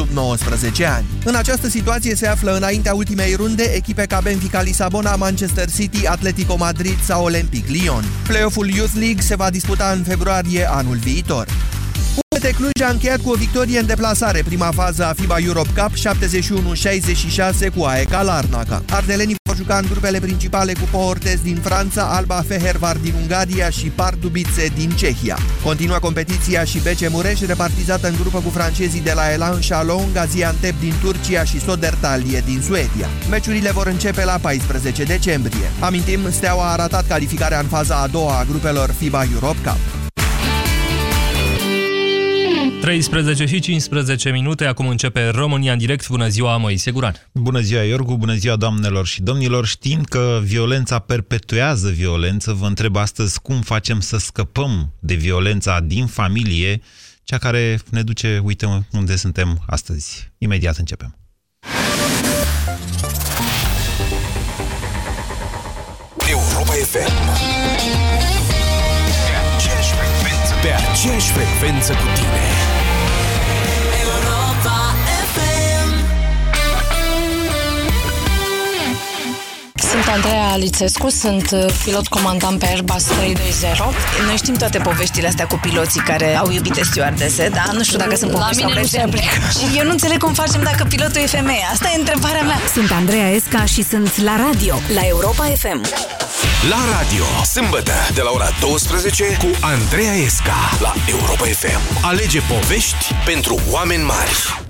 sub 19 ani. În această situație se află înaintea ultimei runde echipe ca Benfica Lisabona, Manchester City, Atletico Madrid sau Olympic Lyon. Playofful Youth League se va disputa în februarie anul viitor. UMT Cluj a încheiat cu o victorie în deplasare prima fază a FIBA Europe Cup 71-66 cu AEK Larnaca. Ardelenii vor juca în grupele principale cu Poortes din Franța, Alba Fehervar din Ungaria și Pardubice din Cehia. Continua competiția și BC Mureș repartizată în grupă cu francezii de la Elan Chalon, Gaziantep din Turcia și Sodertalie din Suedia. Meciurile vor începe la 14 decembrie. Amintim, Steaua a ratat calificarea în faza a doua a grupelor FIBA Europe Cup. 13 și 15 minute, acum începe România în direct. Bună ziua, Moise Guran. Bună ziua, Iorgu, bună ziua, doamnelor și domnilor. Știind că violența perpetuează violență, vă întreb astăzi cum facem să scăpăm de violența din familie, cea care ne duce, uite unde suntem astăzi. Imediat începem. Europa FM Pe aceeași frecvență cu tine Sunt Andreea Alițescu, sunt uh, pilot comandant pe Airbus 320. Noi știm toate poveștile astea cu piloții care au iubite stewardese, dar nu știu dacă sunt povești sau exemple. Și eu nu înțeleg cum facem dacă pilotul e femeie. Asta e întrebarea mea. Sunt Andreea Esca și sunt la radio, la Europa FM. La radio, sâmbătă, de la ora 12 cu Andreea Esca la Europa FM. Alege povești pentru oameni mari.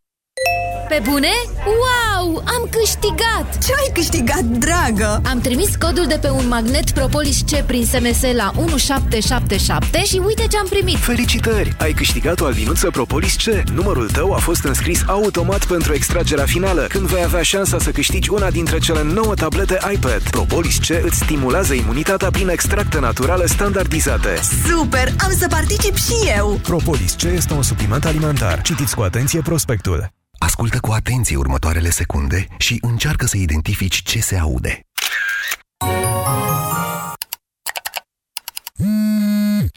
Pe bune? Wow! Am câștigat! Ce ai câștigat, dragă? Am trimis codul de pe un magnet Propolis C prin SMS la 1777 și uite ce am primit! Felicitări! Ai câștigat o albinuță Propolis C. Numărul tău a fost înscris automat pentru extragerea finală, când vei avea șansa să câștigi una dintre cele 9 tablete iPad. Propolis C îți stimulează imunitatea prin extracte naturale standardizate. Super! Am să particip și eu! Propolis C este un supliment alimentar. Citiți cu atenție prospectul. Ascultă cu atenție următoarele secunde și încearcă să identifici ce se aude.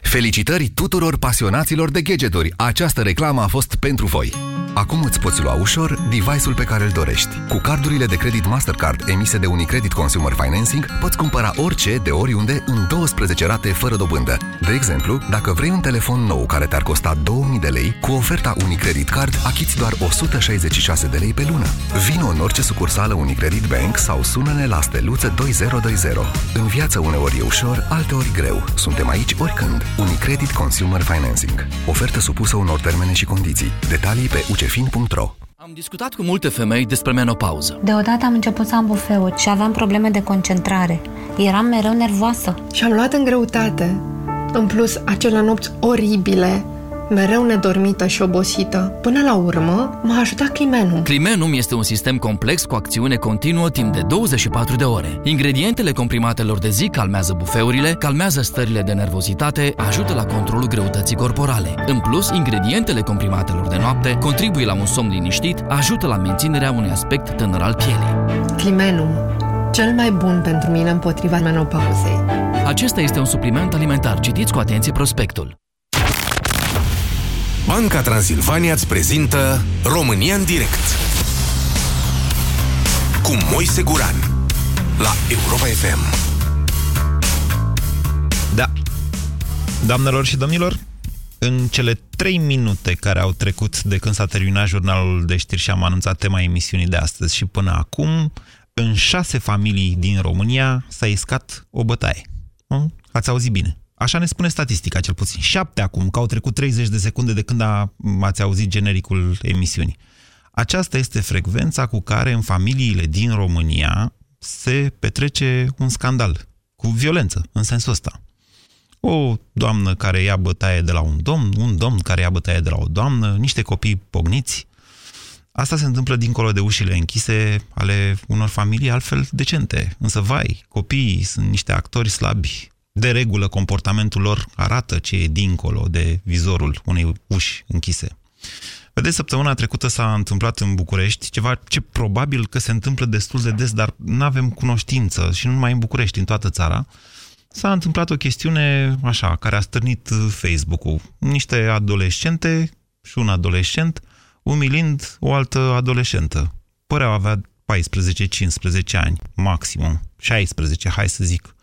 Felicitări tuturor pasionaților de gadgeturi! Această reclamă a fost pentru voi! Acum îți poți lua ușor device-ul pe care îl dorești. Cu cardurile de credit Mastercard emise de Unicredit Consumer Financing, poți cumpăra orice de oriunde în 12 rate fără dobândă. De exemplu, dacă vrei un telefon nou care te-ar costa 2000 de lei, cu oferta Unicredit Card achiți doar 166 de lei pe lună. Vino în orice sucursală Unicredit Bank sau sună-ne la steluță 2020. În viață uneori e ușor, alteori greu. Suntem aici oricând. Unicredit Consumer Financing. Ofertă supusă unor termene și condiții. Detalii pe ucefin.ro Am discutat cu multe femei despre menopauză. Deodată am început să am bufeuri și aveam probleme de concentrare. Eram mereu nervoasă. Și am luat în greutate. În plus, acele nopți oribile mereu nedormită și obosită. Până la urmă, m-a ajutat Climenum. Climenum este un sistem complex cu acțiune continuă timp de 24 de ore. Ingredientele comprimatelor de zi calmează bufeurile, calmează stările de nervozitate, ajută la controlul greutății corporale. În plus, ingredientele comprimatelor de noapte contribuie la un somn liniștit, ajută la menținerea unui aspect tânăr al pielii. Climenum, cel mai bun pentru mine împotriva menopauzei. Acesta este un supliment alimentar. Citiți cu atenție prospectul. Banca Transilvania îți prezintă România în direct cu Moise Guran la Europa FM. Da. Doamnelor și domnilor, în cele trei minute care au trecut de când s-a terminat jurnalul de știri și am anunțat tema emisiunii de astăzi și până acum, în șase familii din România s-a iscat o bătaie. Ați auzit bine. Așa ne spune statistica, cel puțin. Șapte acum, că au trecut 30 de secunde de când a, ați auzit genericul emisiunii. Aceasta este frecvența cu care în familiile din România se petrece un scandal, cu violență, în sensul ăsta. O doamnă care ia bătaie de la un domn, un domn care ia bătaie de la o doamnă, niște copii pogniți. Asta se întâmplă dincolo de ușile închise ale unor familii altfel decente. Însă, vai, copiii sunt niște actori slabi. De regulă, comportamentul lor arată ce e dincolo de vizorul unei uși închise. Vedeți, săptămâna trecută s-a întâmplat în București ceva ce probabil că se întâmplă destul de des, dar nu avem cunoștință și nu numai în București, în toată țara. S-a întâmplat o chestiune așa, care a stârnit Facebook-ul. Niște adolescente și un adolescent umilind o altă adolescentă. Păreau avea 14-15 ani, maximum, 16, hai să zic.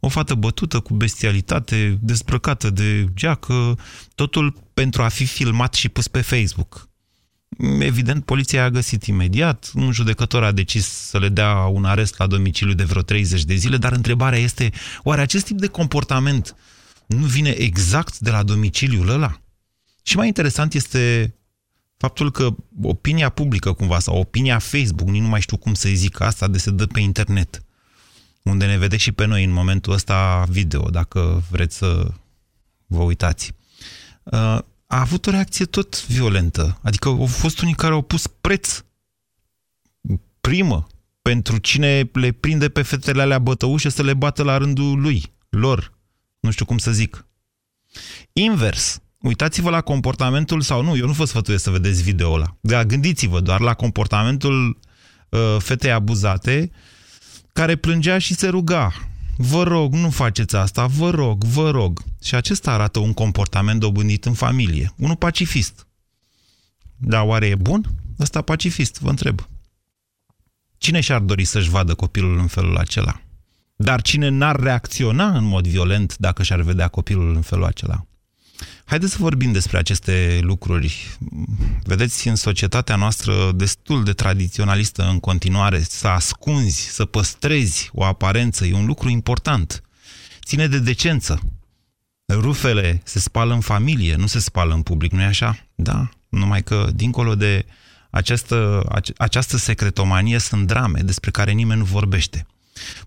O fată bătută cu bestialitate, dezbrăcată de geacă, totul pentru a fi filmat și pus pe Facebook. Evident, poliția a găsit imediat, un judecător a decis să le dea un arest la domiciliu de vreo 30 de zile, dar întrebarea este, oare acest tip de comportament nu vine exact de la domiciliul ăla? Și mai interesant este faptul că opinia publică cumva, sau opinia Facebook, nu mai știu cum să zic asta, de se dă pe internet, unde ne vedeți și pe noi în momentul ăsta video, dacă vreți să vă uitați, uh, a avut o reacție tot violentă. Adică au fost unii care au pus preț primă pentru cine le prinde pe fetele alea bătăușe să le bată la rândul lui, lor. Nu știu cum să zic. Invers, uitați-vă la comportamentul, sau nu, eu nu vă sfătuiesc să vedeți video ăla, dar gândiți-vă doar la comportamentul uh, fetei abuzate care plângea și se ruga. Vă rog, nu faceți asta, vă rog, vă rog. Și acesta arată un comportament dobândit în familie. Unul pacifist. Dar oare e bun? Ăsta pacifist, vă întreb. Cine și-ar dori să-și vadă copilul în felul acela? Dar cine n-ar reacționa în mod violent dacă și-ar vedea copilul în felul acela? Haideți să vorbim despre aceste lucruri. Vedeți, în societatea noastră destul de tradiționalistă în continuare, să ascunzi, să păstrezi o aparență e un lucru important. Ține de decență. Rufele se spală în familie, nu se spală în public, nu-i așa? Da, numai că dincolo de această, această secretomanie sunt drame despre care nimeni nu vorbește.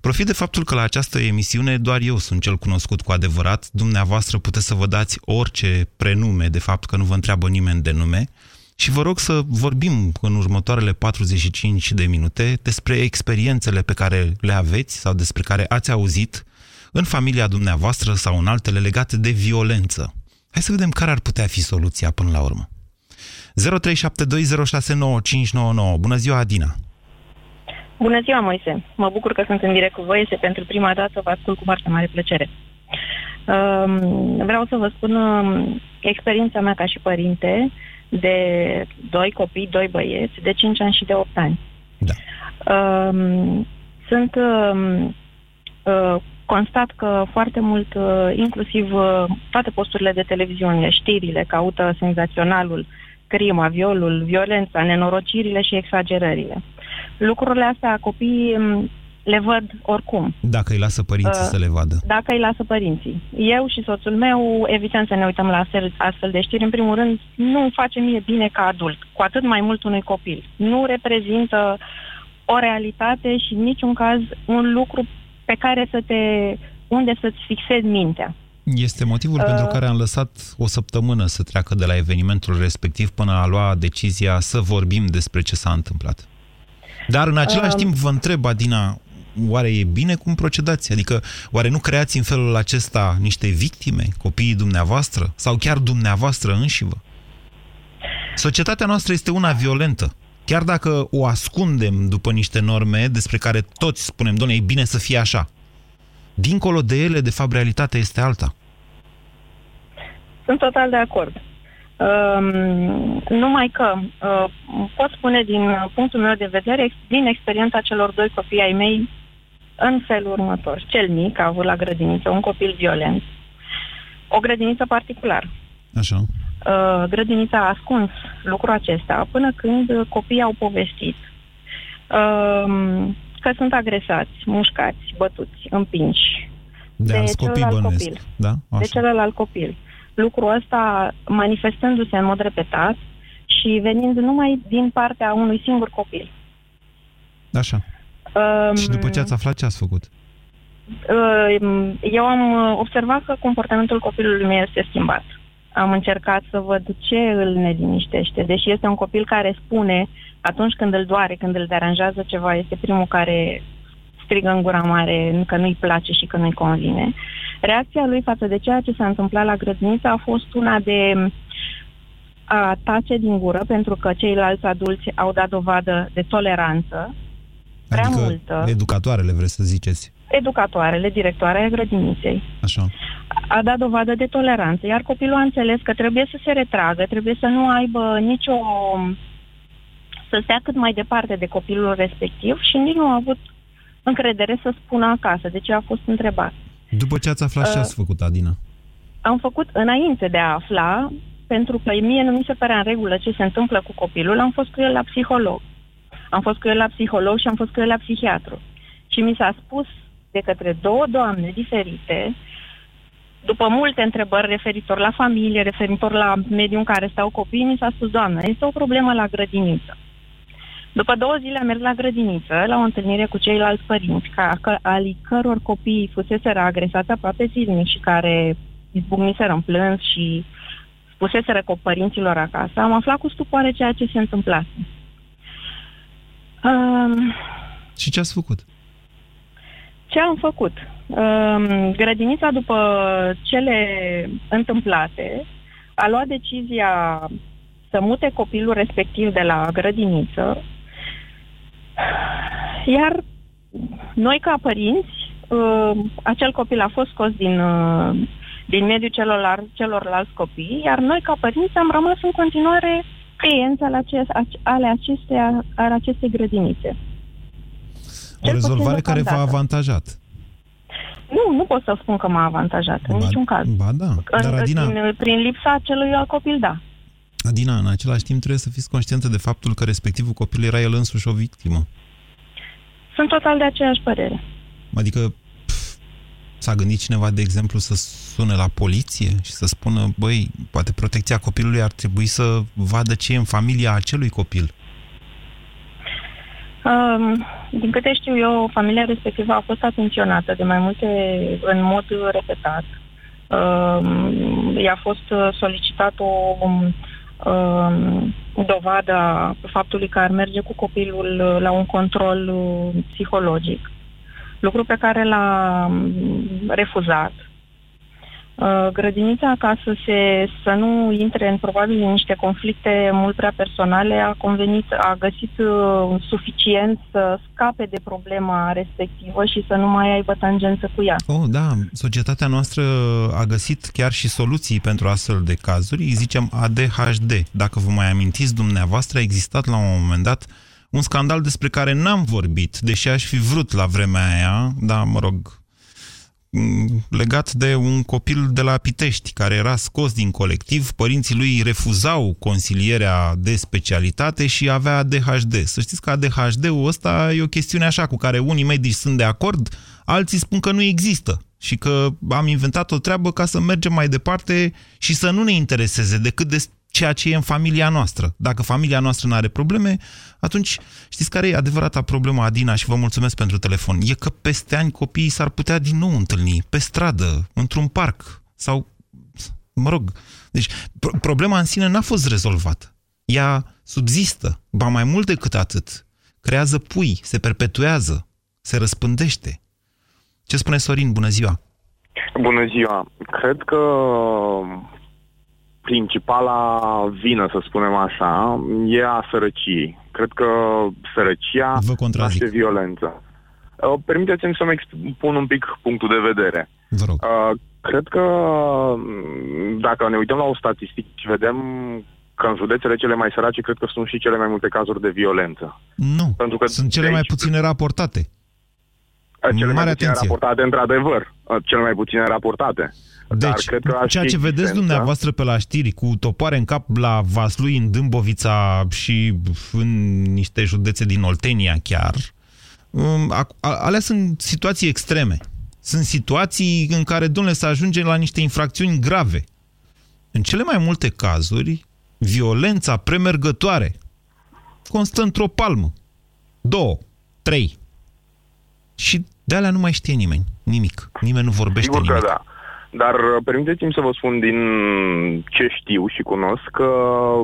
Profit de faptul că la această emisiune doar eu sunt cel cunoscut cu adevărat, dumneavoastră puteți să vă dați orice prenume, de fapt că nu vă întreabă nimeni de nume, și vă rog să vorbim în următoarele 45 de minute despre experiențele pe care le aveți sau despre care ați auzit în familia dumneavoastră sau în altele legate de violență. Hai să vedem care ar putea fi soluția până la urmă. 0372069599. Bună ziua, Adina! Bună ziua, Moise! Mă bucur că sunt în direct cu voi. Este pentru prima dată, vă ascult cu foarte mare plăcere. Um, vreau să vă spun um, experiența mea ca și părinte de doi copii, doi băieți, de 5 ani și de 8 ani. Da. Um, sunt uh, constat că foarte mult, uh, inclusiv uh, toate posturile de televiziune, știrile, caută senzaționalul, crima, violul, violența, nenorocirile și exagerările lucrurile astea copiii mm, le văd oricum. Dacă îi lasă părinții uh, să le vadă. Dacă îi lasă părinții. Eu și soțul meu evităm să ne uităm la astfel, astfel de știri. În primul rând, nu îmi face mie bine ca adult, cu atât mai mult unui copil. Nu reprezintă o realitate și în niciun caz un lucru pe care să te... unde să-ți fixezi mintea. Este motivul uh, pentru care am lăsat o săptămână să treacă de la evenimentul respectiv până a lua decizia să vorbim despre ce s-a întâmplat. Dar în același um, timp vă întreb, Adina, oare e bine cum procedați? Adică, oare nu creați în felul acesta niște victime, copiii dumneavoastră, sau chiar dumneavoastră înșivă? Societatea noastră este una violentă. Chiar dacă o ascundem după niște norme despre care toți spunem, doamne, e bine să fie așa. Dincolo de ele, de fapt, realitatea este alta. Sunt total de acord. Um, numai că uh, pot spune din punctul meu de vedere, din experiența celor doi copii ai mei, în felul următor. Cel mic a avut la grădiniță un copil violent, o grădiniță particulară. Așa. Uh, grădinița a ascuns lucrul acesta până când copiii au povestit uh, că sunt agresați, mușcați, bătuți, împinși de, de celălalt copil. Da? Așa. De celălalt copil. Uh, lucrul ăsta manifestându-se în mod repetat și venind numai din partea unui singur copil. Așa. Um, și după ce ați aflat, ce ați făcut? Uh, eu am observat că comportamentul copilului meu este schimbat. Am încercat să văd ce îl neliniștește, deși este un copil care spune atunci când îl doare, când îl deranjează ceva, este primul care strigă în gura mare că nu-i place și că nu-i convine. Reacția lui față de ceea ce s-a întâmplat la grădiniță a fost una de a tace din gură, pentru că ceilalți adulți au dat dovadă de toleranță prea adică multă. educatoarele, vreți să ziceți? Educatoarele, directoarea grădiniței. Așa. A dat dovadă de toleranță, iar copilul a înțeles că trebuie să se retragă, trebuie să nu aibă nicio... să stea cât mai departe de copilul respectiv și nici nu a avut încredere să spună acasă, de ce a fost întrebat. După ce ați aflat, uh, ce ați făcut, Adina? Am făcut înainte de a afla, pentru că mie nu mi se părea în regulă ce se întâmplă cu copilul, am fost cu el la psiholog. Am fost cu el la psiholog și am fost cu el la psihiatru. Și mi s-a spus de către două doamne diferite, după multe întrebări referitor la familie, referitor la mediul în care stau copiii, mi s-a spus, doamnă, este o problemă la grădiniță. După două zile am mers la grădiniță, la o întâlnire cu ceilalți părinți, ca, că, ali căror copii fusese agresați aproape zilnic și care izbucniseră în plâns și spuseseră cu părinților acasă, am aflat cu stupoare ceea ce se întâmplase. Um, și ce ați făcut? Ce am făcut? Um, grădinița, după cele întâmplate, a luat decizia să mute copilul respectiv de la grădiniță, iar noi, ca părinți, uh, acel copil a fost scos din, uh, din mediul celorlalți, celorlalți copii, iar noi, ca părinți, am rămas în continuare clienți ale, acest, ale, acestea, ale acestei grădinițe. O rezolvare care v-a avantajat. Nu, nu pot să spun că m-a avantajat, ba, în niciun caz. Ba da, dar Adina... Prin, prin lipsa acelui alt copil, da. Adina, în același timp trebuie să fiți conștientă de faptul că respectivul copil era el însuși o victimă. Sunt total de aceeași părere. Adică pf, s-a gândit cineva, de exemplu, să sune la poliție și să spună, băi, poate protecția copilului ar trebui să vadă ce e în familia acelui copil. Um, din câte știu eu, familia respectivă a fost atenționată de mai multe, în mod repetat. Um, i-a fost solicitat o Um, dovada faptului că ar merge cu copilul la un control uh, psihologic. Lucru pe care l-a um, refuzat. Uh, grădinița acasă se, să nu intre în probabil în niște conflicte mult prea personale, a convenit, a găsit uh, suficient să scape de problema respectivă și să nu mai aibă tangență cu ea. Oh, da, societatea noastră a găsit chiar și soluții pentru astfel de cazuri, îi zicem ADHD. Dacă vă mai amintiți dumneavoastră, a existat la un moment dat un scandal despre care n-am vorbit, deși aș fi vrut la vremea aia, dar mă rog, Mm, legat de un copil de la Pitești, care era scos din colectiv, părinții lui refuzau consilierea de specialitate și avea ADHD. Să știți că ADHD-ul ăsta e o chestiune așa cu care unii medici sunt de acord, alții spun că nu există și că am inventat o treabă ca să mergem mai departe și să nu ne intereseze decât de ceea ce e în familia noastră. Dacă familia noastră nu are probleme, atunci știți care e adevărata problema, Adina, și vă mulțumesc pentru telefon? E că peste ani copiii s-ar putea din nou întâlni, pe stradă, într-un parc, sau, mă rog, deci pro- problema în sine n-a fost rezolvată. Ea subzistă, ba mai mult decât atât, creează pui, se perpetuează, se răspândește. Ce spune Sorin? Bună ziua! Bună ziua! Cred că principala vină, să spunem așa, e a sărăciei. Cred că sărăcia naște violență. Uh, permiteți-mi să-mi expun un pic punctul de vedere. Vă rog. Uh, cred că mm, dacă ne uităm la o statistică și vedem că în județele cele mai sărace, cred că sunt și cele mai multe cazuri de violență. Nu, Pentru că sunt cele mai puține raportate. Cele Mare mai puține atenție. raportate, într-adevăr. Cele mai puține raportate. Dar Deci, cred că aș ceea fi ce vedeți existența- dumneavoastră pe la știri cu topoare în cap la Vaslui, în Dâmbovița și în niște județe din Oltenia chiar, um, a- a- alea sunt situații extreme. Sunt situații în care, domnule, să ajunge la niște infracțiuni grave. În cele mai multe cazuri, violența premergătoare constă într-o palmă, două, trei. Și de alea nu mai știe nimeni, nimic. Nimeni nu vorbește Sigur că nimic. da. Dar uh, permiteți-mi să vă spun din ce știu și cunosc că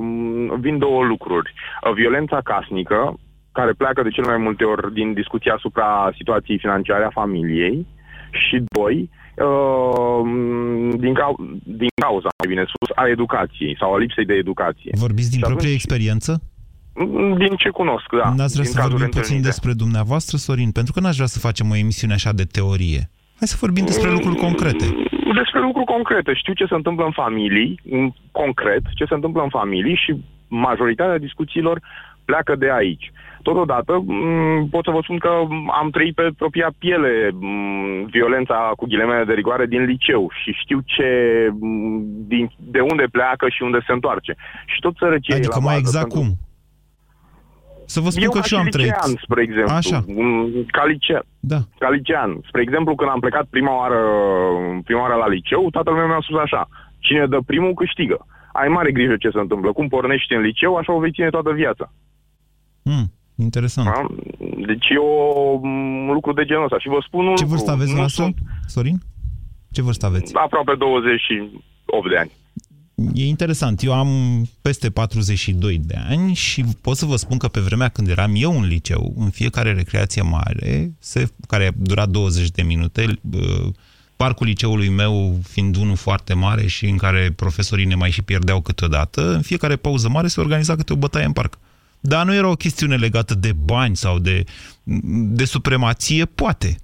mm, vin două lucruri. Uh, violența casnică, care pleacă de cele mai multe ori din discuția asupra situației financiare a familiei și, doi, uh, din, cau- din cauza, mai bine spus, a educației sau a lipsei de educație. Vorbiți din și proprie atunci, experiență? Din ce cunosc, da. N-ați vrea din să vorbim puțin despre dumneavoastră, Sorin? Pentru că n-aș vrea să facem o emisiune așa de teorie. Hai să vorbim despre lucruri concrete. Despre lucruri concrete. Știu ce se întâmplă în familii, concret, ce se întâmplă în familii și majoritatea discuțiilor pleacă de aici. Totodată, pot să vă spun că am trăit pe propria piele violența cu ghilemele de rigoare din liceu și știu ce, din, de unde pleacă și unde se întoarce. Și tot sărăcie Adică mai exact pentru... cum? Să vă spun eu că și eu am trăit. spre exemplu. Așa. Ca, lice... da. ca licean. Spre exemplu, când am plecat prima oară, prima oară la liceu, tatăl meu mi-a spus așa, cine dă primul câștigă. Ai mare grijă ce se întâmplă. Cum pornești în liceu, așa o vei ține toată viața. Hmm, interesant. Da? Deci e o, un lucru de genul ăsta. Și vă spun Ce vârstă aveți noastră, sunt... Sorin? Ce vârstă aveți? Aproape 28 de ani. E interesant. Eu am peste 42 de ani și pot să vă spun că pe vremea când eram eu în liceu, în fiecare recreație mare, se, care dura 20 de minute, parcul liceului meu fiind unul foarte mare și în care profesorii ne mai și pierdeau câteodată, în fiecare pauză mare se organiza câte o bătaie în parc. Dar nu era o chestiune legată de bani sau de, de supremație, poate.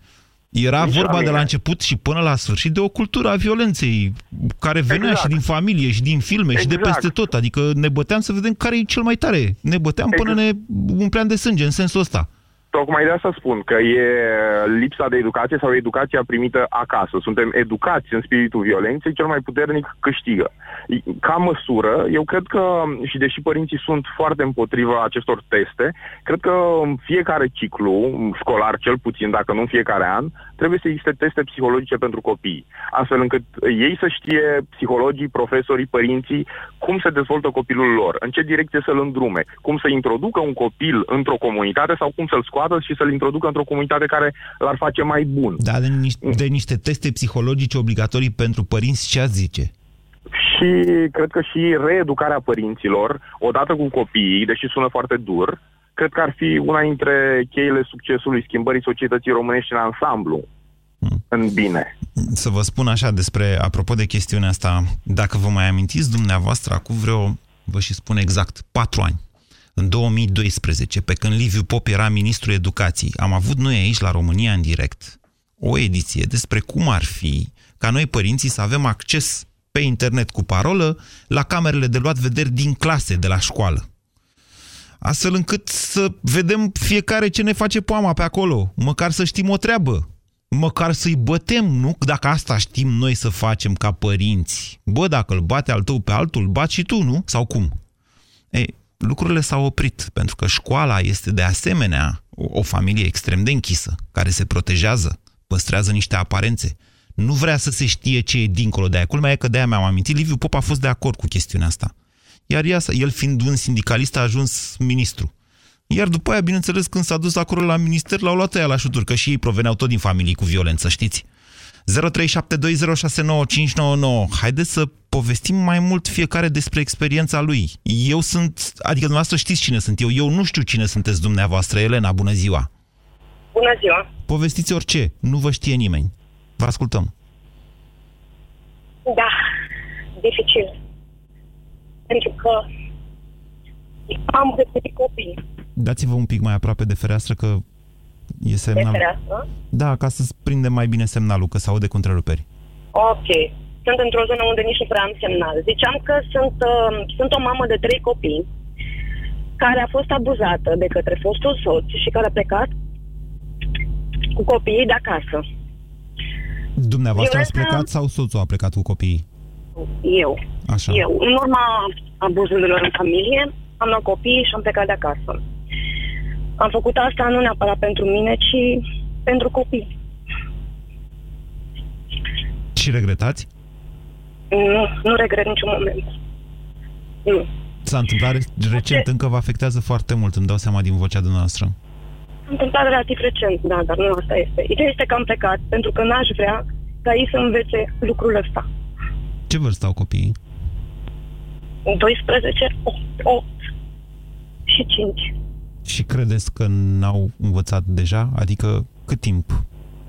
Era Nici vorba de la început și până la sfârșit de o cultură a violenței, care venea exact. și din familie, și din filme, exact. și de exact. peste tot. Adică ne băteam să vedem care e cel mai tare. Ne băteam exact. până ne umpleam de sânge, în sensul ăsta. Tocmai de asta spun că e lipsa de educație sau educația primită acasă. Suntem educați în spiritul violenței, cel mai puternic câștigă. Ca măsură, eu cred că, și deși părinții sunt foarte împotriva acestor teste, cred că în fiecare ciclu școlar, cel puțin, dacă nu în fiecare an, trebuie să existe teste psihologice pentru copii, astfel încât ei să știe, psihologii, profesorii, părinții, cum se dezvoltă copilul lor, în ce direcție să-l îndrume, cum să introducă un copil într-o comunitate sau cum să-l scoată și să-l introducă într-o comunitate care l-ar face mai bun. Da, de, niște, de niște teste psihologice obligatorii pentru părinți, ce ați zice? Și cred că și reeducarea părinților, odată cu copiii, deși sună foarte dur, cred că ar fi una dintre cheile succesului schimbării societății românești în ansamblu, hmm. în bine. Să vă spun așa despre, apropo de chestiunea asta, dacă vă mai amintiți dumneavoastră, acum vreo, vă și spun exact, patru ani, în 2012, pe când Liviu Pop era ministrul educației, am avut noi aici la România în direct o ediție despre cum ar fi ca noi părinții să avem acces pe internet cu parolă la camerele de luat vederi din clase de la școală. Astfel încât să vedem fiecare ce ne face poama pe acolo, măcar să știm o treabă, măcar să-i bătem, nu? Dacă asta știm noi să facem ca părinți. Bă, dacă îl bate al tău pe altul, bați și tu, nu? Sau cum? Ei, lucrurile s-au oprit, pentru că școala este de asemenea o, o familie extrem de închisă, care se protejează, păstrează niște aparențe. Nu vrea să se știe ce e dincolo de aia. Culmea e că de aia mi-am amintit, Liviu Pop a fost de acord cu chestiunea asta. Iar el fiind un sindicalist a ajuns ministru. Iar după aia, bineînțeles, când s-a dus acolo la minister, l-au luat aia la șuturi, că și ei proveneau tot din familii cu violență, știți? 0372069599. Haideți să povestim mai mult fiecare despre experiența lui. Eu sunt, adică dumneavoastră știți cine sunt eu, eu nu știu cine sunteți dumneavoastră. Elena, bună ziua! Bună ziua! Povestiți orice, nu vă știe nimeni. Vă ascultăm. Da, dificil. Pentru că am găsit copii. Dați-vă un pic mai aproape de fereastră că E semnal... De fereastră? Da, ca să prindem mai bine semnalul, că se aude cu întreruperi. Ok. Sunt într-o zonă unde nici nu prea am semnal. Ziceam că sunt, uh, sunt o mamă de trei copii care a fost abuzată de către fostul soț și care a plecat cu copiii de acasă. Dumneavoastră Violența... ați plecat sau soțul a plecat cu copiii? Eu. Așa. Eu. În urma abuzurilor în familie, am luat copiii și am plecat de acasă. Am făcut asta nu neapărat pentru mine, ci pentru copii. Și regretați? Nu, nu regret niciun moment. Nu. S-a întâmplat recent, încă vă afectează foarte mult, îmi dau seama din vocea dumneavoastră. S-a întâmplat relativ recent, da, dar nu asta este. Ideea este că am plecat pentru că n-aș vrea ca ei să învețe lucrul ăsta. Ce vârstă au copiii? 12, 8, 8 și 5. Și credeți că n-au învățat deja? Adică cât timp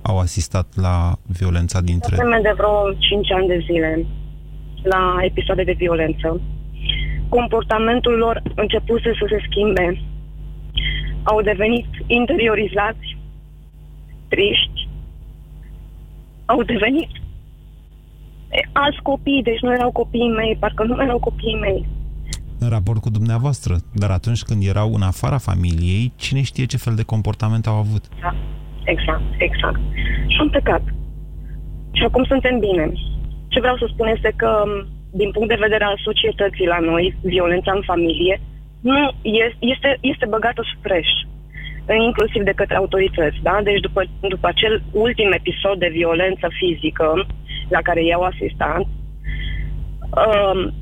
au asistat la violența dintre... Vreme de vreo 5 ani de zile la episoade de violență. Comportamentul lor începuse să se schimbe. Au devenit interiorizați, triști, au devenit alți copii, deci nu erau copiii mei, parcă nu erau copiii mei. În raport cu dumneavoastră, dar atunci când erau în afara familiei, cine știe ce fel de comportament au avut? Da, exact, exact. Și am plecat. Și acum suntem bine. Ce vreau să spun este că, din punct de vedere al societății la noi, violența în familie nu este, este, este băgată sub preș inclusiv de către autorități. Da? Deci după, după acel ultim episod de violență fizică la care i-au asistat, um,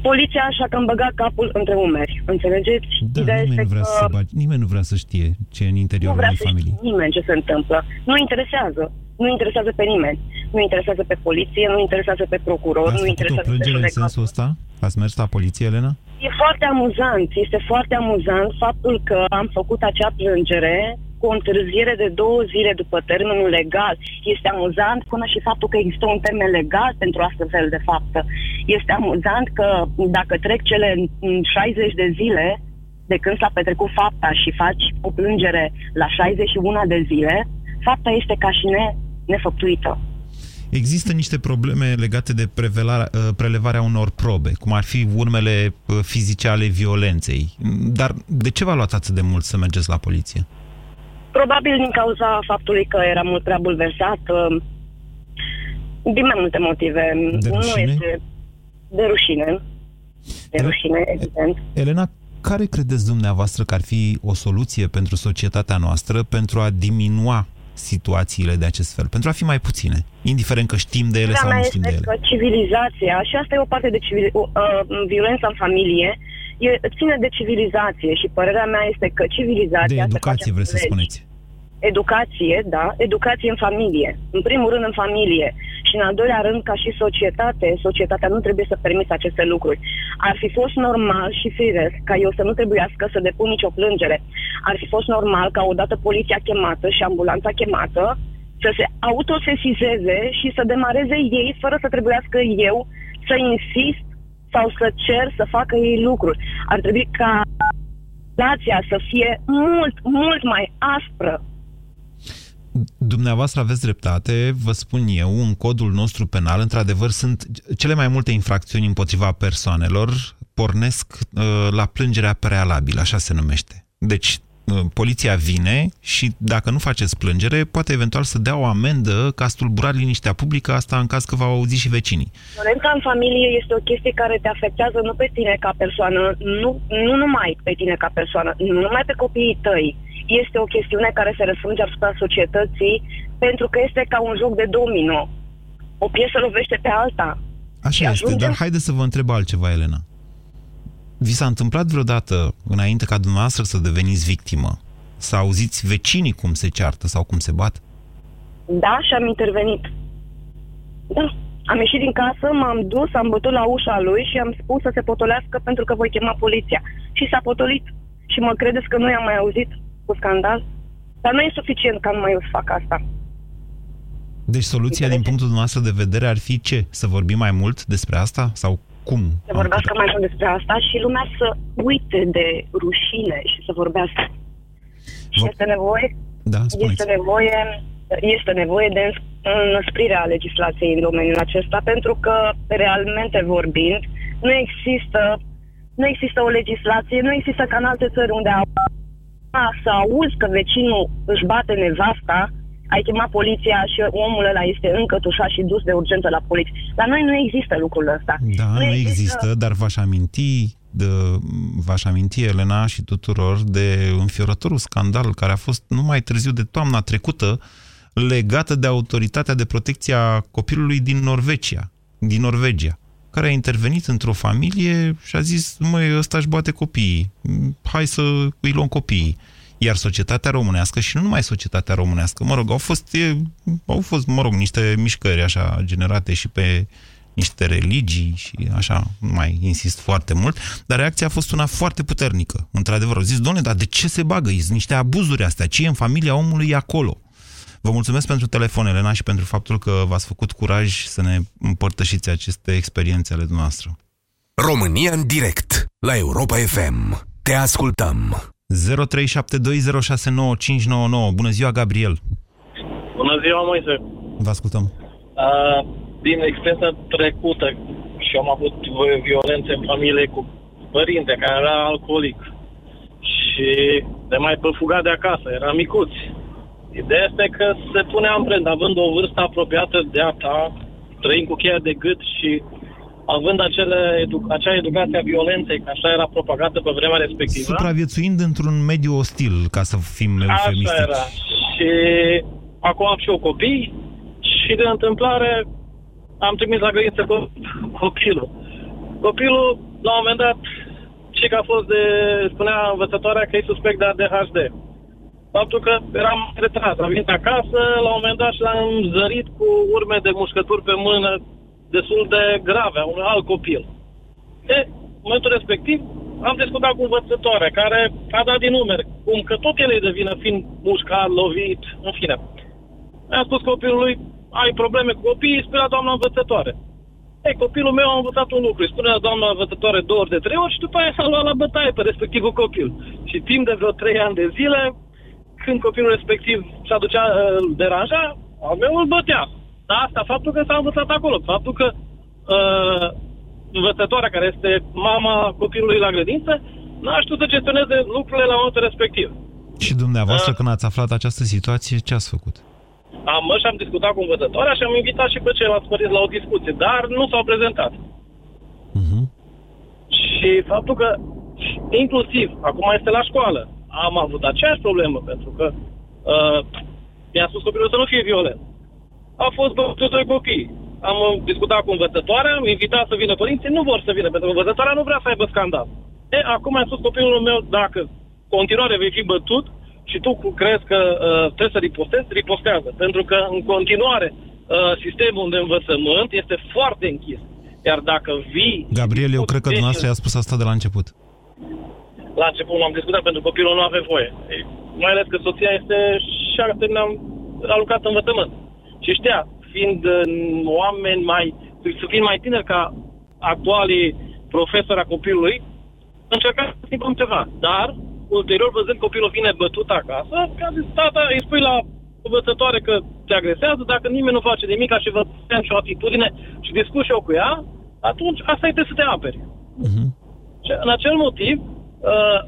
poliția așa că îmi băga capul între umeri. Înțelegeți? Da, Ideea nimeni, nu vrea că... să bagi, nimeni nu vrea să știe ce e în interiorul nu vrea familiei. nimeni ce se întâmplă. Nu interesează. Nu interesează pe nimeni. Nu interesează pe poliție, nu interesează pe procuror, Ați nu interesează o plângere în sensul ăsta? Ați mers la poliție, Elena? E foarte amuzant, este foarte amuzant faptul că am făcut acea plângere cu o întârziere de două zile după termenul legal. Este amuzant până și faptul că există un termen legal pentru astfel de faptă. Este amuzant că dacă trec cele 60 de zile de când s-a petrecut fapta și faci o plângere la 61 de zile, fapta este ca și ne, nefăptuită. Există niște probleme legate de uh, prelevarea unor probe, cum ar fi urmele uh, fizice ale violenței. Dar de ce v-a luat atât de mult să mergeți la poliție? Probabil din cauza faptului că era mult prea bulversat, uh, din mai multe motive. De rușine? Nu este de rușine. De rușine, evident. Elena, care credeți dumneavoastră că ar fi o soluție pentru societatea noastră pentru a diminua situațiile de acest fel, pentru a fi mai puține, indiferent că știm de ele sau nu știm de ele. Că civilizația, și asta e o parte de civil, uh, violența în familie, e, ține de civilizație și părerea mea este că civilizația... De educație, vreți să spuneți educație, da, educație în familie. În primul rând în familie și în al doilea rând ca și societate, societatea nu trebuie să permită aceste lucruri. Ar fi fost normal și firesc ca eu să nu trebuiască să depun nicio plângere. Ar fi fost normal ca odată poliția chemată și ambulanța chemată să se autosesizeze și să demareze ei fără să trebuiască eu să insist sau să cer să facă ei lucruri. Ar trebui ca relația să fie mult, mult mai aspră Dumneavoastră aveți dreptate, vă spun eu, în codul nostru penal, într-adevăr, sunt cele mai multe infracțiuni împotriva persoanelor pornesc uh, la plângerea prealabilă, așa se numește. Deci, uh, poliția vine și dacă nu faceți plângere, poate eventual să dea o amendă ca stulburat liniștea publică, asta în caz că v-au auzit și vecinii. Violența în familie este o chestie care te afectează nu pe tine ca persoană, nu, nu numai pe tine ca persoană, nu numai pe copiii tăi, este o chestiune care se răsfrânge asupra societății pentru că este ca un joc de domino. O piesă lovește pe alta. Așa este, ajungem... dar haideți să vă întreb altceva, Elena. Vi s-a întâmplat vreodată, înainte ca dumneavoastră să deveniți victimă, să auziți vecinii cum se ceartă sau cum se bat? Da, și am intervenit. Da. Am ieșit din casă, m-am dus, am bătut la ușa lui și am spus să se potolească pentru că voi chema poliția. Și s-a potolit. Și mă credeți că nu i-am mai auzit? cu scandal, dar nu e suficient ca numai eu să fac asta. Deci soluția din punctul dumneavoastră de vedere ar fi ce? Să vorbim mai mult despre asta? Sau cum? Să vorbească mai mult despre asta și lumea să uite de rușine și să vorbească. Și Vă... este nevoie, da, este nevoie, este nevoie de înăsprirea legislației în domeniul acesta, pentru că, realmente vorbind, nu există, nu există o legislație, nu există ca în alte țări unde au să auzi că vecinul își bate nevasta, ai chemat poliția și omul ăla este încătușat și dus de urgență la poliție. La noi nu există lucrul ăsta. Da, nu, nu există, există, dar v-aș aminti de, v-aș aminti, Elena, și tuturor de înfiorătorul scandal care a fost numai târziu de toamna trecută legată de autoritatea de protecție a copilului din Norvegia, din Norvegia care a intervenit într-o familie și a zis, măi, ăsta își bate copiii, hai să îi luăm copiii. Iar societatea românească, și nu numai societatea românească, mă rog, au fost, e, au fost mă rog, niște mișcări așa generate și pe niște religii și așa, nu mai insist foarte mult, dar reacția a fost una foarte puternică. Într-adevăr, au zis, doamne, dar de ce se bagă? Sunt niște abuzuri astea. Ce e în familia omului e acolo? Vă mulțumesc pentru telefon, Elena, și pentru faptul că v-ați făcut curaj să ne împărtășiți aceste experiențe ale noastre. România în direct, la Europa FM. Te ascultăm. 0372069599. Bună ziua, Gabriel. Bună ziua, Moise. Vă ascultăm. Uh, din experiența trecută și am avut violențe în familie cu părinte care era alcoolic și de mai păfugat de acasă, era micuți. Ideea este că se pune amprent, având o vârstă apropiată de a ta, trăind cu cheia de gât și având acele edu- acea educație a violenței, că așa era propagată pe vremea respectivă. Supraviețuind într-un mediu ostil, ca să fim eufemistici. Așa era. Și acum am și eu copii și de întâmplare am trimis la grădiniță cu copilul. Copilul, la un moment dat, ce că a fost de, spunea învățătoarea că e suspect de ADHD. Faptul că eram retras, am venit acasă, la un moment dat și l-am zărit cu urme de mușcături pe mână destul de grave a unui alt copil. E, în momentul respectiv, am discutat cu învățătoarea care a dat din numeri, cum că tot el e de vină, fiind mușcat, lovit, în fine. Mi-a spus copilului, ai probleme cu copiii, spune la doamna învățătoare. Ei, copilul meu a învățat un lucru, îi spune la doamna învățătoare două ori de trei ori și după aia s-a luat la bătaie pe respectivul copil. Și timp de vreo trei ani de zile, când copilul respectiv s-a ducea, îl deranja, al meu îl bătea. Dar asta, faptul că s-a învățat acolo, faptul că uh, învățătoarea, care este mama copilului la grădință, n-a știut să gestioneze lucrurile la momentul respectiv. Și dumneavoastră, uh, când ați aflat această situație, ce ați făcut? Am mers și am discutat cu învățătoarea și am invitat și pe ceilalți părinți la o discuție, dar nu s-au prezentat. Uh-huh. Și faptul că, inclusiv, acum este la școală, am avut aceeași problemă, pentru că uh, mi-a spus copilul să nu fie violent. A fost bătut de copii. Am discutat cu învățătoarea, am invitat să vină părinții, nu vor să vină, pentru că învățătoarea nu vrea să aibă scandal. E, acum am spus copilul meu, dacă continuare vei fi bătut, și tu crezi că uh, trebuie să ripostezi, ripostează. Pentru că, în continuare, uh, sistemul de învățământ este foarte închis. Iar dacă vii... Gabriel, eu cred că dumneavoastră i-a spus asta de la început. La început m-am discutat pentru că copilul nu avea voie. Mai ales că soția este și a terminat, a lucrat în învățământ. Și știa, fiind uh, oameni mai, fiind mai tineri ca actualii profesori a copilului, încerca să schimbăm ceva. Dar ulterior, văzând copilul vine bătut acasă, că a zis, tata, îi spui la învățătoare că te agresează, dacă nimeni nu face nimic și vă și o atitudine și discuți și eu cu ea, atunci asta e să te aperi. Uh-huh. Și în acel motiv, uh,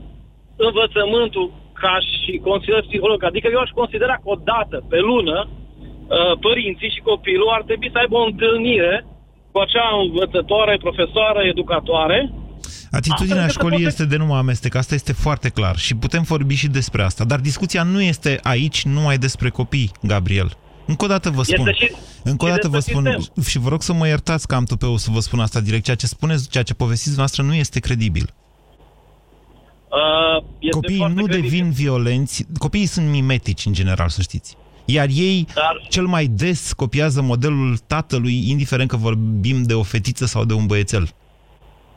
învățământul ca și consilier psiholog, adică eu aș considera că o dată pe lună uh, părinții și copilul ar trebui să aibă o întâlnire cu acea învățătoare, profesoară, educatoare, Atitudinea școlii este de nu mă amestec, asta este foarte clar și putem vorbi și despre asta. Dar discuția nu este aici numai despre copii, Gabriel. Încă o dată vă spun, și, încă o dată vă spun sistem. și vă rog să mă iertați că am tupeu să vă spun asta direct. Ceea ce spuneți, ceea ce povestiți noastră nu este credibil. Uh, este copiii nu credibil. devin violenți, copiii sunt mimetici în general, să știți. Iar ei Dar... cel mai des copiază modelul tatălui, indiferent că vorbim de o fetiță sau de un băiețel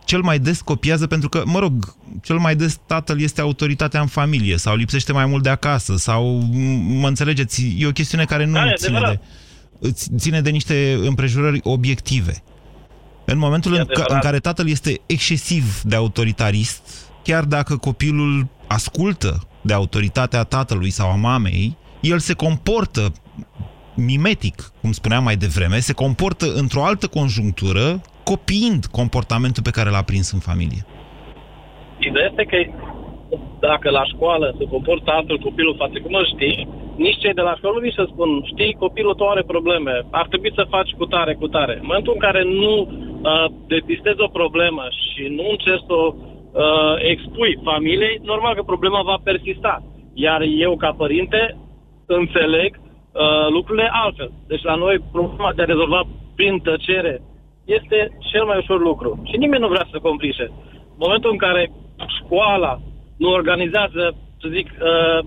cel mai des copiază, pentru că, mă rog, cel mai des tatăl este autoritatea în familie sau lipsește mai mult de acasă sau, mă înțelegeți, e o chestiune care nu Da, e ține adevărat. de, ține de niște împrejurări obiective. În momentul E în, ca, adevărat. în care tatăl este excesiv de autoritarist, chiar dacă copilul ascultă de autoritatea tatălui sau a mamei, el se comportă mimetic, cum spuneam mai devreme, se comportă într-o altă conjunctură, copiind comportamentul pe care l-a prins în familie. Ideea este că dacă la școală se comportă altfel copilul față cum îl știi, nici cei de la școală nu vin să spun, știi, copilul tău are probleme, ar trebui să faci cu tare, cu tare. În momentul în care nu uh, depistezi o problemă și nu încerci să o uh, expui familiei, normal că problema va persista. Iar eu, ca părinte, înțeleg uh, lucrurile altfel. Deci la noi problema de a rezolva prin tăcere este cel mai ușor lucru. Și nimeni nu vrea să complice. În momentul în care școala nu organizează să zic, uh,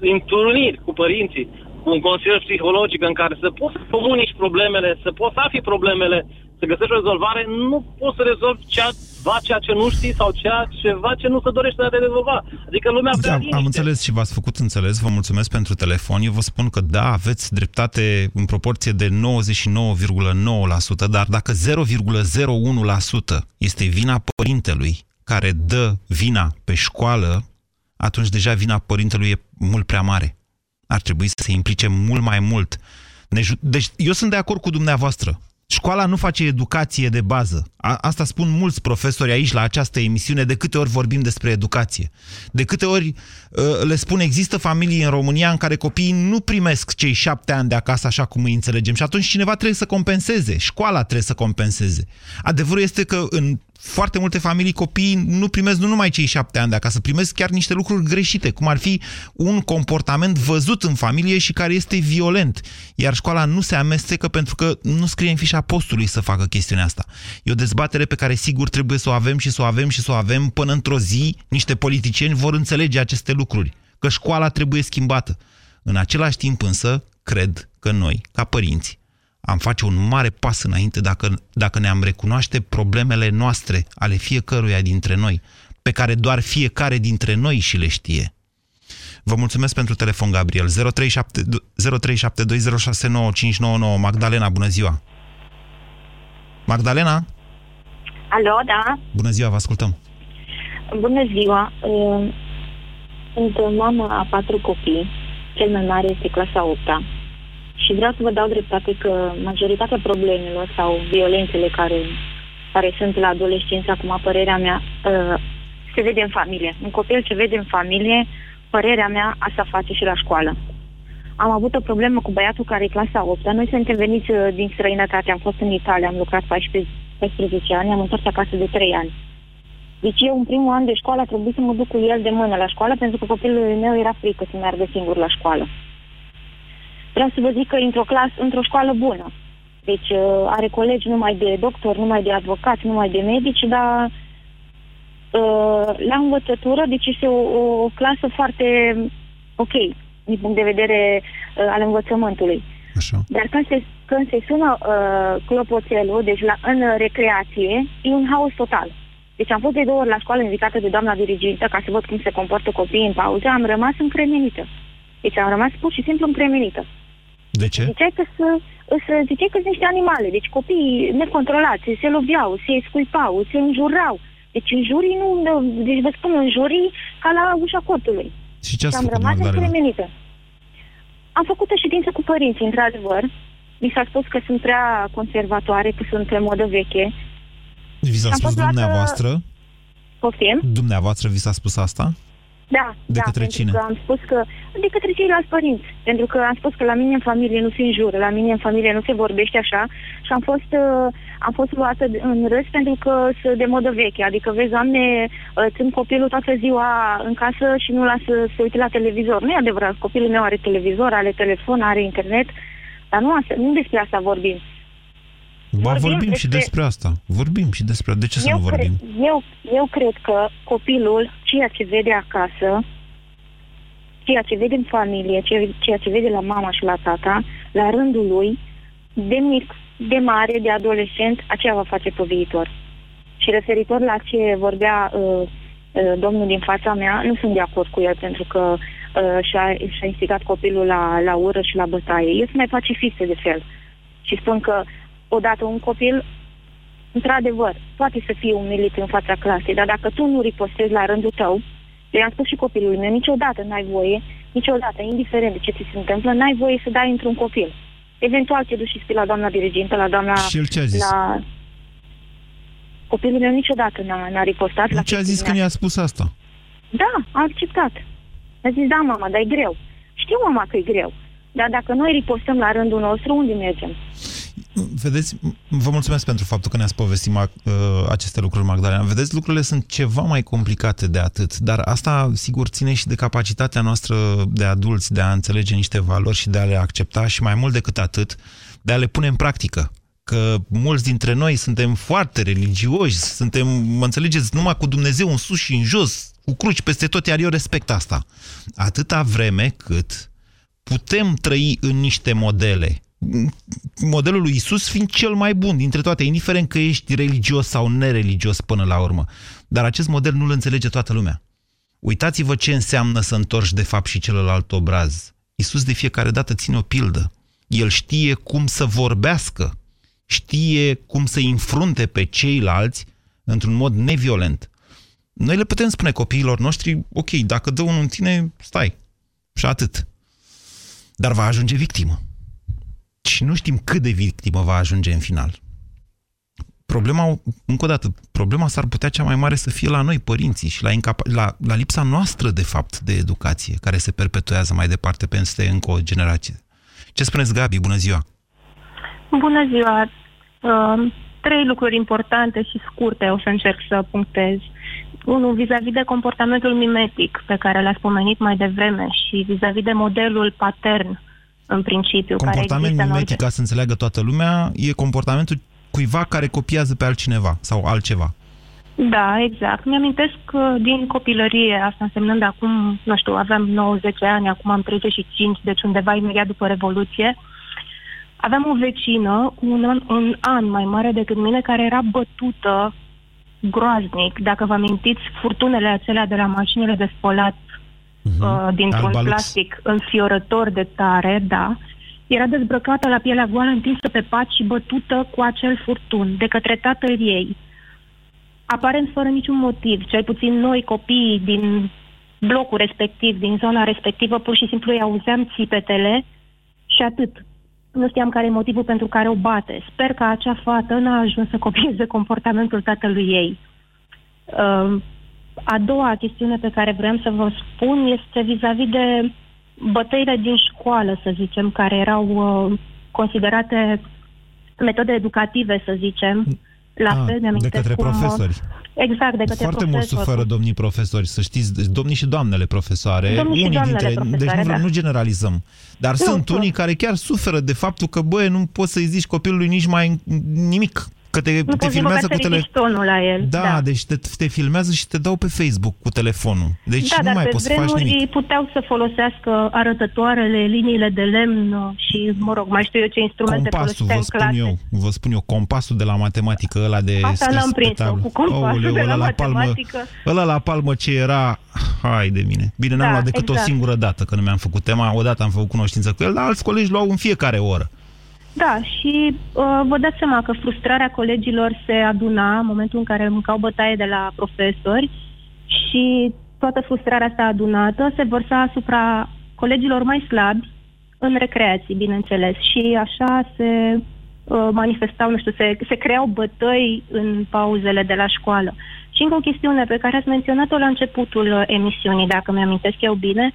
întâlniri cu părinții, un consilier psihologic în care să poți să comunici problemele, să poți să afli problemele, să găsești o rezolvare, nu poți să rezolvi ceva ceea ce nu știi sau ceea ceva ce nu se dorește a te rezolva. Adică lumea vrea da, Am înțeles și v-ați făcut înțeles, vă mulțumesc pentru telefon. Eu vă spun că da, aveți dreptate în proporție de 99,9%, dar dacă 0,01% este vina părintelui care dă vina pe școală, atunci deja vina părintelui e mult prea mare. Ar trebui să se implice mult mai mult. Deci eu sunt de acord cu dumneavoastră. Școala nu face educație de bază. A, asta spun mulți profesori aici la această emisiune, de câte ori vorbim despre educație. De câte ori uh, le spun, există familii în România în care copiii nu primesc cei șapte ani de acasă așa cum îi înțelegem și atunci cineva trebuie să compenseze, școala trebuie să compenseze. Adevărul este că în foarte multe familii copiii nu primesc nu numai cei șapte ani de acasă, primesc chiar niște lucruri greșite, cum ar fi un comportament văzut în familie și care este violent. Iar școala nu se amestecă pentru că nu scrie în fișa postului să facă chestiunea asta. E o dezbatere pe care sigur trebuie să o avem și să o avem și să o avem până într-o zi niște politicieni vor înțelege aceste lucruri, că școala trebuie schimbată. În același timp însă, cred că noi, ca părinți, am face un mare pas înainte dacă, dacă ne-am recunoaște problemele noastre, ale fiecăruia dintre noi, pe care doar fiecare dintre noi și le știe. Vă mulțumesc pentru telefon, Gabriel. 0372069599 Magdalena, bună ziua! Magdalena? Alo, da? Bună ziua, vă ascultăm! Bună ziua! Sunt mamă a patru copii. Cel mai mare este clasa 8 -a. Și vreau să vă dau dreptate că majoritatea problemelor sau violențele care, care sunt la adolescență, acum părerea mea, uh, se vede în familie. Un copil ce vede în familie, părerea mea, asta face și la școală. Am avut o problemă cu băiatul care e clasa 8 Noi suntem veniți uh, din străinătate, am fost în Italia, am lucrat 14, 14 ani, am întors acasă de 3 ani. Deci eu, în primul an de școală, a trebuit să mă duc cu el de mână la școală, pentru că copilul meu era frică să meargă singur la școală. Vreau să vă zic că într-o clasă, într-o școală bună. Deci uh, are colegi numai de doctor, numai de avocați, numai de medici, dar uh, la învățătură, deci este o, o clasă foarte ok, din punct de vedere uh, al învățământului. Așa. Dar când se, când se sună uh, clopoțelul, deci la, în recreație, e un haos total. Deci am fost de două ori la școală invitată de doamna dirigintă ca să văd cum se comportă copiii în pauză, am rămas încremenită. Deci am rămas pur și simplu încremenită. De ce? Ziceai că, să, să, ziceai că sunt niște animale, deci copiii necontrolați, se loveau, se scuipau, se înjurau. Deci în jurii nu, deci vă spun, în jurii ca la ușa cortului. Și ce ați am făcut, rămas încremenită? Am făcut o ședință cu părinții, într-adevăr. Mi s-a spus că sunt prea conservatoare, că sunt pe modă veche. Vi s-a spus dumneavoastră? Poftim? Dumneavoastră vi s-a spus asta? Da, de da, către cine? Că am spus că, de către ceilalți părinți. Pentru că am spus că la mine în familie nu se înjură, la mine în familie nu se vorbește așa și am fost, uh, am fost luată în râs pentru că sunt de modă veche. Adică, vezi, doamne, uh, țin copilul toată ziua în casă și nu lasă să se uite la televizor. Nu e adevărat, copilul meu are televizor, are telefon, are internet, dar nu, asta, nu despre asta vorbim. Ba, vorbim, vorbim despre... și despre asta. Vorbim și despre... De ce să eu nu vorbim? Cred, eu, eu cred că copilul, ceea ce vede acasă, ceea ce vede în familie, ceea ce vede la mama și la tata, la rândul lui, de mic, de mare, de adolescent, aceea va face pe viitor. Și referitor la ce vorbea uh, uh, domnul din fața mea, nu sunt de acord cu el, pentru că uh, și-a, și-a instigat copilul la, la ură și la bătaie. Eu sunt mai pacifistă de fel. Și spun că odată un copil, într-adevăr, poate să fie umilit în fața clasei, dar dacă tu nu ripostezi la rândul tău, le-am spus și copilului meu, niciodată n-ai voie, niciodată, indiferent de ce ți se întâmplă, n-ai voie să dai într-un copil. Eventual te duci și spui la doamna dirigintă, la doamna... Și el ce a zis? La... Copilul meu niciodată n-a, n-a ripostat. La ce a zis când i-a spus asta? Da, a acceptat. A zis, da, mama, dar e greu. Știu, mama, că e greu. Dar dacă noi ripostăm la rândul nostru, unde mergem? Vedeți, vă mulțumesc pentru faptul că ne-ați povestit uh, aceste lucruri, Magdalena. Vedeți, lucrurile sunt ceva mai complicate de atât, dar asta, sigur, ține și de capacitatea noastră de adulți de a înțelege niște valori și de a le accepta și mai mult decât atât, de a le pune în practică. Că mulți dintre noi suntem foarte religioși, suntem, mă înțelegeți, numai cu Dumnezeu în sus și în jos, cu cruci peste tot, iar eu respect asta. Atâta vreme cât putem trăi în niște modele, modelul lui Isus fiind cel mai bun dintre toate, indiferent că ești religios sau nereligios până la urmă. Dar acest model nu-l înțelege toată lumea. Uitați-vă ce înseamnă să întorci de fapt și celălalt obraz. Isus de fiecare dată ține o pildă. El știe cum să vorbească, știe cum să înfrunte pe ceilalți într-un mod neviolent. Noi le putem spune copiilor noștri, ok, dacă dă unul în tine, stai. Și atât. Dar va ajunge victimă. Și nu știm cât de victimă va ajunge în final. Problema, încă o dată, problema s-ar putea cea mai mare să fie la noi, părinții, și la, incapa- la, la lipsa noastră, de fapt, de educație, care se perpetuează mai departe peste încă o generație. Ce spuneți, Gabi? Bună ziua! Bună ziua! Uh, trei lucruri importante și scurte o să încerc să punctez. Unul, vis-a-vis de comportamentul mimetic pe care l-ați pomenit mai devreme și vis-a-vis de modelul patern în principiu. Comportament care mimetic, ca să înțeleagă toată lumea, e comportamentul cuiva care copiază pe altcineva sau altceva. Da, exact. Mi-amintesc că din copilărie, asta însemnând de acum, nu știu, aveam 90 ani, acum am 35, deci undeva imediat după Revoluție, aveam o vecină un an, un an mai mare decât mine care era bătută groaznic. Dacă vă amintiți, furtunele acelea de la mașinile de spălat uh-huh. uh, dintr-un Albaluț. plastic înfiorător de tare, da, era dezbrăcată la pielea goală, întinsă pe pat și bătută cu acel furtun de către tatăl ei. Aparent fără niciun motiv, cel puțin noi copiii din blocul respectiv, din zona respectivă, pur și simplu îi auzeam țipetele și atât. Nu știam care e motivul pentru care o bate. Sper că acea fată n-a ajuns să copieze comportamentul tatălui ei. Uh, a doua chestiune pe care vreau să vă spun este vis-a-vis de bătăile din școală, să zicem, care erau uh, considerate metode educative, să zicem. La Ah, fel, de mi-amintesc către cum, uh, profesori. Exact, de către Foarte mult profesori. suferă domnii profesori, să știți, deci domnii și doamnele profesoare, Domnii și unii doamnele dintre, deci profesoare, nu, vrem- da. nu generalizăm, dar Nu, sunt nu. unii care chiar suferă de faptul că, băie, nu poți să-i zici copilului nici mai nimic, că te, Nu te poți filmează să cu tele... ridici tonul la el. Da, da. deci te, te filmează și te dau pe Facebook cu telefonul. Deci da, nu dar mai pe poți să faci vremuri nimic. puteau să folosească arătătoarele, liniile de lemn uh, și, mă rog, mai știu eu ce instrumente Compasul, folosea vă în spun clase. eu, vă spun eu, compasul de la matematică, ăla de Asta scris n-am pe prins-o, tablă. cu compasul Aoleu, de la ăla palmă, matematică. ăla la palmă ce era, hai de mine. Bine, n-am Da, luat decât exact. o singură dată, că nu mi-am făcut tema, odată am făcut cunoștință cu el, dar alți colegi luau în fiecare oră. Da, și uh, vă dați seama că frustrarea colegilor se aduna în momentul în care mâncau bătaie de la profesori și toată frustrarea asta adunată se vărsa asupra colegilor mai slabi în recreații, bineînțeles. Și așa se uh, manifestau, nu știu, se, se creau bătăi în pauzele de la școală. Și încă o chestiune pe care ați menționat-o la începutul uh, emisiunii, dacă mi-amintesc eu bine,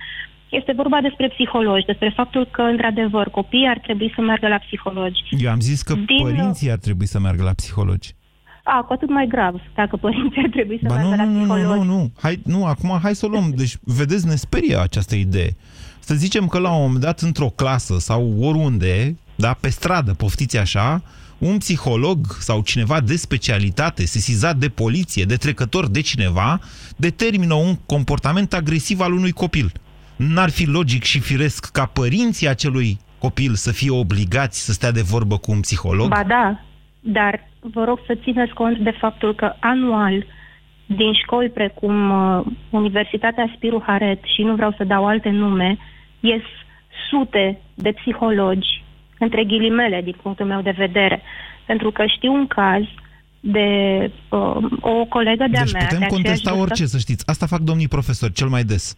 este vorba despre psihologi, despre faptul că, într-adevăr, copiii ar trebui să meargă la psihologi. Eu am zis că Din- părinții ar trebui să meargă la psihologi. A, cu atât mai grav, dacă părinții ar trebui să Ba nu, meargă nu, la nu, nu, psihologi. nu, nu. Hai, nu, acum hai să o luăm. Deci, vedeți, ne sperie această idee. Să zicem că la un moment dat, într-o clasă sau oriunde, da, pe stradă, poftiți așa, un psiholog sau cineva de specialitate, sesizat de poliție, de trecător de cineva, determină un comportament agresiv al unui copil. N-ar fi logic și firesc ca părinții acelui copil să fie obligați să stea de vorbă cu un psiholog? Ba da, dar vă rog să țineți cont de faptul că anual din școli precum uh, Universitatea Spiru Haret și nu vreau să dau alte nume, ies sute de psihologi, între ghilimele din punctul meu de vedere, pentru că știu un caz de uh, o colegă de-a Deci mea. putem de aceeași contesta vârstă. orice, să știți. Asta fac domnii profesori cel mai des.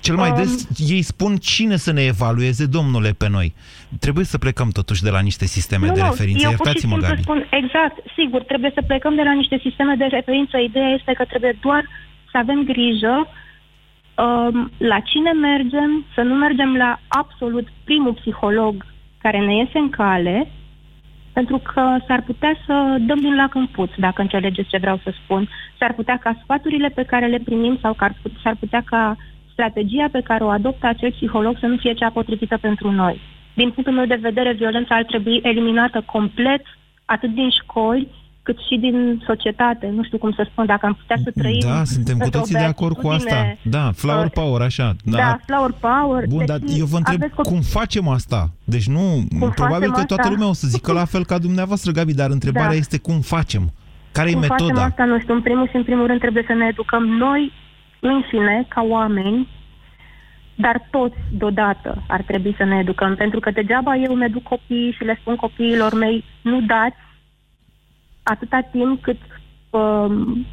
Cel mai Um, des ei spun cine să ne evalueze, domnule, pe noi. Trebuie să plecăm totuși de la niște sisteme de referință. eu pur și Iertați-mă, simplu Gabi. spun, exact, sigur, trebuie să plecăm de la niște sisteme de referință. Ideea este că trebuie doar să avem grijă um, la cine mergem, să nu mergem la absolut primul psiholog care ne iese în cale, pentru că s-ar putea să dăm din lac în puț, dacă înțelegeți ce vreau să spun. S-ar putea ca sfaturile pe care le primim sau că ar put- s-ar putea ca strategia pe care o adoptă acel psiholog să nu fie cea potrivită pentru noi. Din punctul meu de vedere, violența ar trebui eliminată complet, atât din școli, cât și din societate, nu știu cum să spun, dacă am putea să trăim Da, suntem cu într-o toții de acord cu asta. beatitudine, Da, flower uh, power, așa. Da, flower power. Bun, deci dar eu vă întreb aveți copii- cum facem asta? Deci nu, probabil facem că toată asta? lumea o să zică la fel ca dumneavoastră, Gabi, dar întrebarea Da. este cum facem? Care e Cum facem metoda? asta, nu știu, în primul și în primul rând trebuie să ne educăm noi înșine, ca oameni, dar toți deodată ar trebui să ne educăm, pentru că degeaba eu îmi educ copiii și le spun copiilor mei, nu dați atâta timp cât um,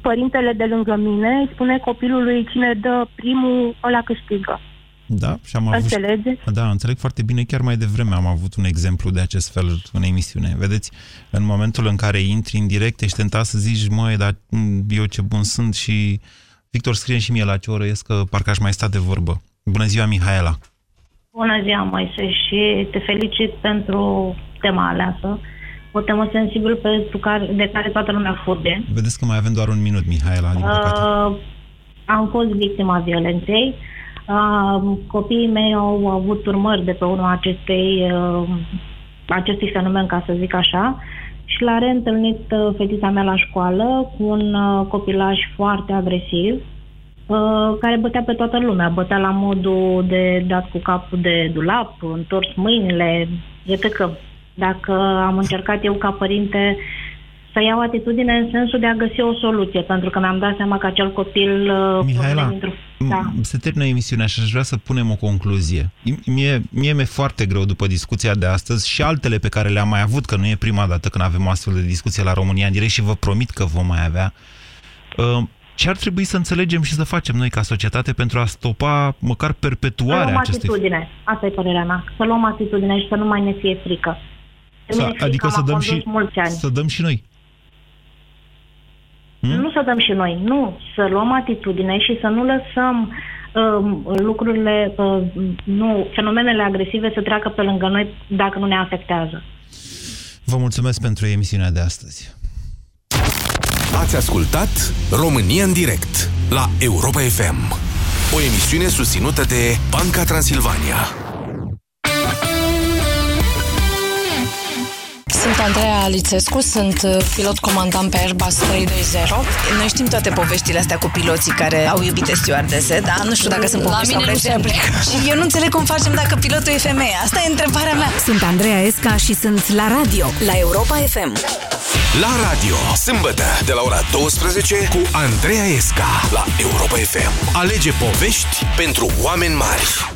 părintele de lângă mine îi spune copilului cine dă primul, ăla câștigă. Da, și am avut... Înțelegeți? Da, înțeleg foarte bine. Chiar mai devreme am avut un exemplu de acest fel în emisiune. Vedeți, în momentul în care intri în direct, ești tentat să zici, măi, dar m, eu ce bun sunt și... Victor, scrie și mie la ce oră ies, că parcă aș mai sta de vorbă. Bună ziua, Mihaela! Bună ziua, Moise, și te felicit pentru tema aleasă. O temă sensibilă pentru care, de care toată lumea fuge. Vedeți că mai avem doar un minut, Mihaela, din păcate. Uh, am fost victima violenței. Uh, copiii mei au avut urmări de pe urma acestei, uh, acestui fenomen, ca să zic așa, și l-a reîntâlnit uh, fetița mea la școală cu un uh, copilaj foarte agresiv, uh, care bătea pe toată lumea. Bătea la modul de dat cu capul de dulap, întors mâinile, etc. Dacă am încercat eu ca părinte să iau atitudine în sensul de a găsi o soluție, pentru că mi-am dat seama că acel copil... uh, Mihaela, provenea dintr-o- da. Se termină emisiunea și aș vrea să punem o concluzie. Mie, mie mi-e foarte greu după discuția de astăzi și altele pe care le-am mai avut, că nu e prima dată când avem o astfel de discuție la România în direct și vă promit că vom mai avea. Uh, Ce ar trebui să înțelegem și să facem noi ca societate pentru a stopa măcar Să perpetuarea luăm acestei... atitudine. Asta e părerea mea. Să luăm atitudine și să nu mai ne fie frică. Pe Să, mine frica adică să m-a dăm, condus și, mulți ani. să dăm și noi. Nu să dăm și noi, nu. Să luăm atitudine și să nu lăsăm um, lucrurile, uh, nu, fenomenele agresive să treacă pe lângă noi dacă nu ne afectează. Vă mulțumesc pentru emisiunea de astăzi. Ați ascultat România în direct la Europa FM. O emisiune susținută de Banca Transilvania. Sunt Andreea Alicescu, sunt uh, pilot comandant pe Airbus 320. Noi știm toate poveștile astea cu piloții care au iubite stewardese, dar nu știu dacă sunt La povești sau mine nu se legende. Și eu nu înțeleg cum facem dacă pilotul e femeie. Asta e întrebarea mea. Sunt Andreea Esca și sunt la radio, la Europa FM. La radio, sâmbătă, de la ora 12 cu Andreea Esca la Europa FM. Alege povești pentru oameni mari.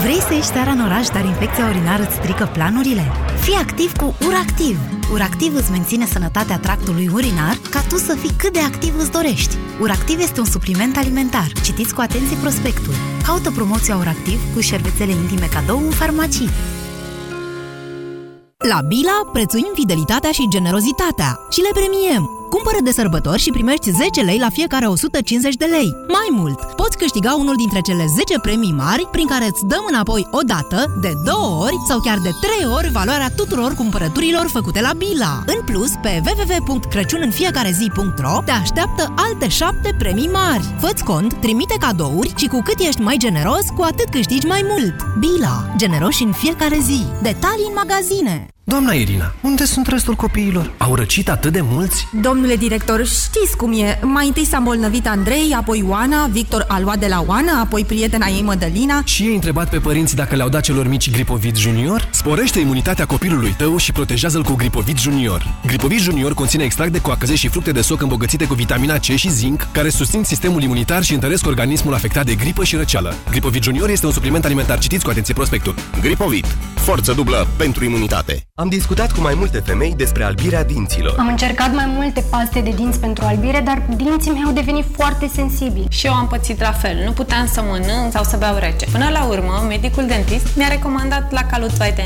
Vrei să ieși seara în oraș, dar infecția urinară îți strică planurile? Fii activ cu URACTIV! URACTIV îți menține sănătatea tractului urinar ca tu să fii cât de activ îți dorești. URACTIV este un supliment alimentar. Citiți cu atenție prospectul. Caută promoția URACTIV cu șervețele intime cadou în farmacii. La Bila prețuim fidelitatea și generozitatea și le premiem. Cumpără de sărbători și primești 10 lei la fiecare 150 de lei. Mai mult, poți câștiga unul dintre cele 10 premii mari prin care îți dăm înapoi o dată, de două ori sau chiar de trei ori valoarea tuturor cumpărăturilor făcute la Bila. În plus, pe www.crăciuninfiecarezi.ro te așteaptă alte 7 premii mari. Fă-ți cont, trimite cadouri și cu cât ești mai generos, cu atât câștigi mai mult. Bila. Generoși în fiecare zi. Detalii în magazine. Doamna Irina, unde sunt restul copiilor? Au răcit atât de mulți? Domnule director, știți cum e. Mai întâi s-a îmbolnăvit Andrei, apoi Oana, Victor a luat de la Oana, apoi prietena ei Mădălina. Și ei întrebat pe părinți dacă le-au dat celor mici Gripovit Junior? Sporește imunitatea copilului tău și protejează-l cu Gripovit Junior. Gripovit Junior conține extract de coacăze și fructe de soc îmbogățite cu vitamina C și zinc, care susțin sistemul imunitar și întăresc organismul afectat de gripă și răceală. Gripovit Junior este un supliment alimentar. Citiți cu atenție prospectul. Gripovit. Forță dublă pentru imunitate. Am discutat cu mai multe femei despre albirea dinților. Am încercat mai multe paste de dinți pentru albire, dar dinții mei au devenit foarte sensibili. Și eu am pățit la fel. Nu puteam să mănânc sau să beau rece. Până la urmă, medicul dentist mi-a recomandat la Calut White